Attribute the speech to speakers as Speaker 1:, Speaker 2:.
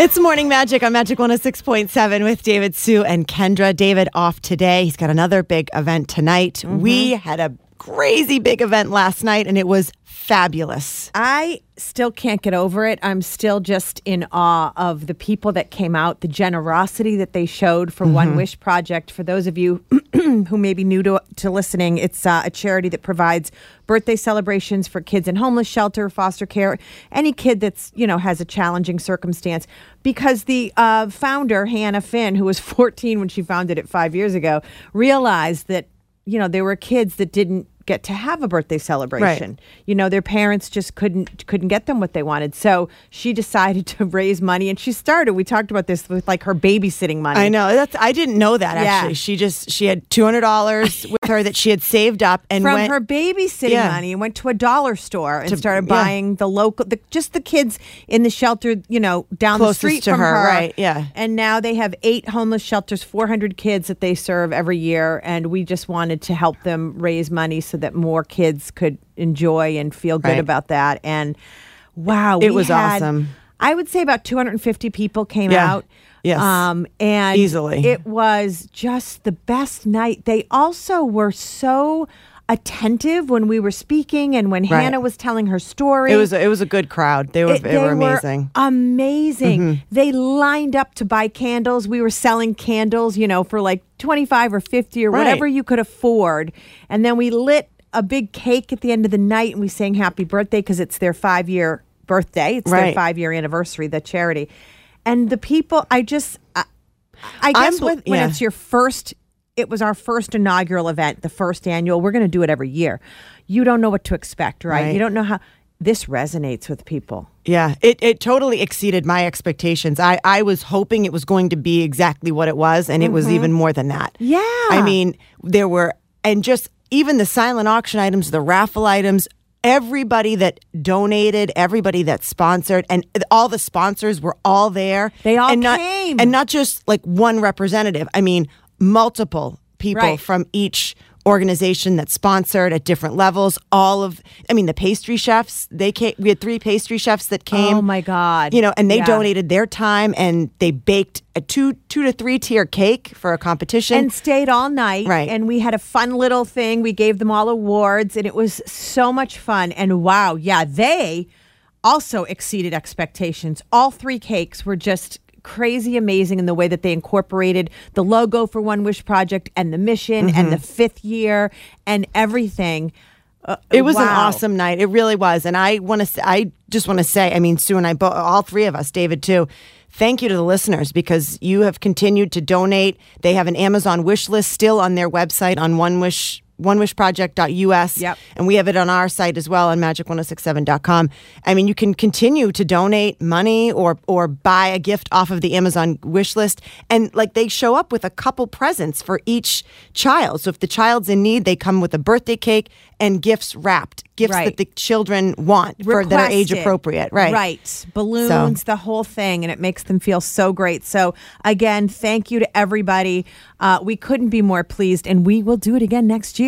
Speaker 1: It's Morning Magic on Magic 106.7 with David, Sue, and Kendra. David off today. He's got another big event tonight. We mm-hmm. had a crazy big event last night, and it was fabulous.
Speaker 2: I still can't get over it. I'm still just in awe of the people that came out, the generosity that they showed for One Wish Project. For those of you who may be new to, to listening, it's uh, a charity that provides birthday celebrations for kids in homeless shelter, foster care, any kid that's, you know, has a challenging circumstance. Because the uh, founder, Hannah Finn, who was 14 when she founded it five years ago, realized that, you know, there were kids that didn't get to have a birthday celebration. You know, their parents just couldn't couldn't get them what they wanted. So she decided to raise money and she started. We talked about this with like her babysitting money.
Speaker 1: I know that's. I didn't know that
Speaker 2: Yeah.
Speaker 1: actually. She just she had two hundred dollars with her that she had saved up and
Speaker 2: from
Speaker 1: went,
Speaker 2: her babysitting
Speaker 1: Yeah.
Speaker 2: money and went to a dollar store and
Speaker 1: To-
Speaker 2: started
Speaker 1: yeah.
Speaker 2: buying the local the, just the kids in the shelter you know down
Speaker 1: Closest
Speaker 2: the street
Speaker 1: to
Speaker 2: from
Speaker 1: her, right, yeah.
Speaker 2: and now they have eight homeless shelters 400 kids that they serve every year and we just wanted to help them raise money so that more kids could enjoy and feel good
Speaker 1: Right.
Speaker 2: about that and wow
Speaker 1: It was
Speaker 2: had-
Speaker 1: awesome.
Speaker 2: i would say about 250 people came
Speaker 1: Yeah.
Speaker 2: out
Speaker 1: Yes.
Speaker 2: um and
Speaker 1: Easily.
Speaker 2: it was just the best night. They also were so attentive when we were speaking and when
Speaker 1: Right.
Speaker 2: Hannah was telling her story.
Speaker 1: It was a, it was a good crowd. They were
Speaker 2: It-
Speaker 1: they, were
Speaker 2: were
Speaker 1: amazing. Mm-hmm.
Speaker 2: amazing. They lined up to buy candles. We were selling candles, you know, for like 25 or 50 or
Speaker 1: Right.
Speaker 2: whatever you could afford. And then we lit a big cake at the end of the night and we sang happy birthday because it's their 5-year birthday. It's their 5-year anniversary, the charity. And the people I just I, I guess
Speaker 1: bel-
Speaker 2: when, when it's your first it was our first inaugural event, the first annual. We're going to do it every year. You don't know what to expect, right?
Speaker 1: Right.
Speaker 2: You don't know how this resonates with people.
Speaker 1: Yeah, it, it totally exceeded my expectations. I, I was hoping it was going to be exactly what it was, and it was even more than that.
Speaker 2: Mm-hmm. Yeah.
Speaker 1: I mean, there were, and just even the silent auction items, the raffle items, everybody that donated, everybody that sponsored, and all the sponsors were all there.
Speaker 2: They all
Speaker 1: and not,
Speaker 2: came.
Speaker 1: And not just like one representative. I mean, multiple people
Speaker 2: Right.
Speaker 1: from each organization that sponsored at different levels all of i mean the pastry chefs they came we had three pastry chefs that oh came
Speaker 2: Oh, my God.
Speaker 1: you know and they
Speaker 2: Yeah.
Speaker 1: donated their time and they baked a two two to three tier cake for a competition
Speaker 2: and stayed all night.
Speaker 1: Right.
Speaker 2: And we had a fun little thing. We gave them all awards, and it was so much fun. And wow, yeah, they also exceeded expectations. All three cakes were just crazy amazing in the way that they incorporated the logo for One Wish Project and the mission and the fifth year and everything. Uh,
Speaker 1: It was an awesome night. It really was. And I want to I just want to say, I mean, Sue and I both all three of us, David too. Thank you to the listeners because you have continued to donate. They have an Amazon wish list still on their website on one wish onewishproject.us.
Speaker 2: Yep.
Speaker 1: And we have it on our site as well on magic1067.com. I mean, you can continue to donate money or or buy a gift off of the Amazon wish list. And like they show up with a couple presents for each child. So if the child's in need, they come with a birthday cake and gifts wrapped, gifts
Speaker 2: Right.
Speaker 1: that the children want for that are age appropriate. Right.
Speaker 2: Right. Balloons, the whole thing. And it makes them feel so great. So, again, thank you to everybody. Uh, we couldn't be more pleased. And we will do it again next year.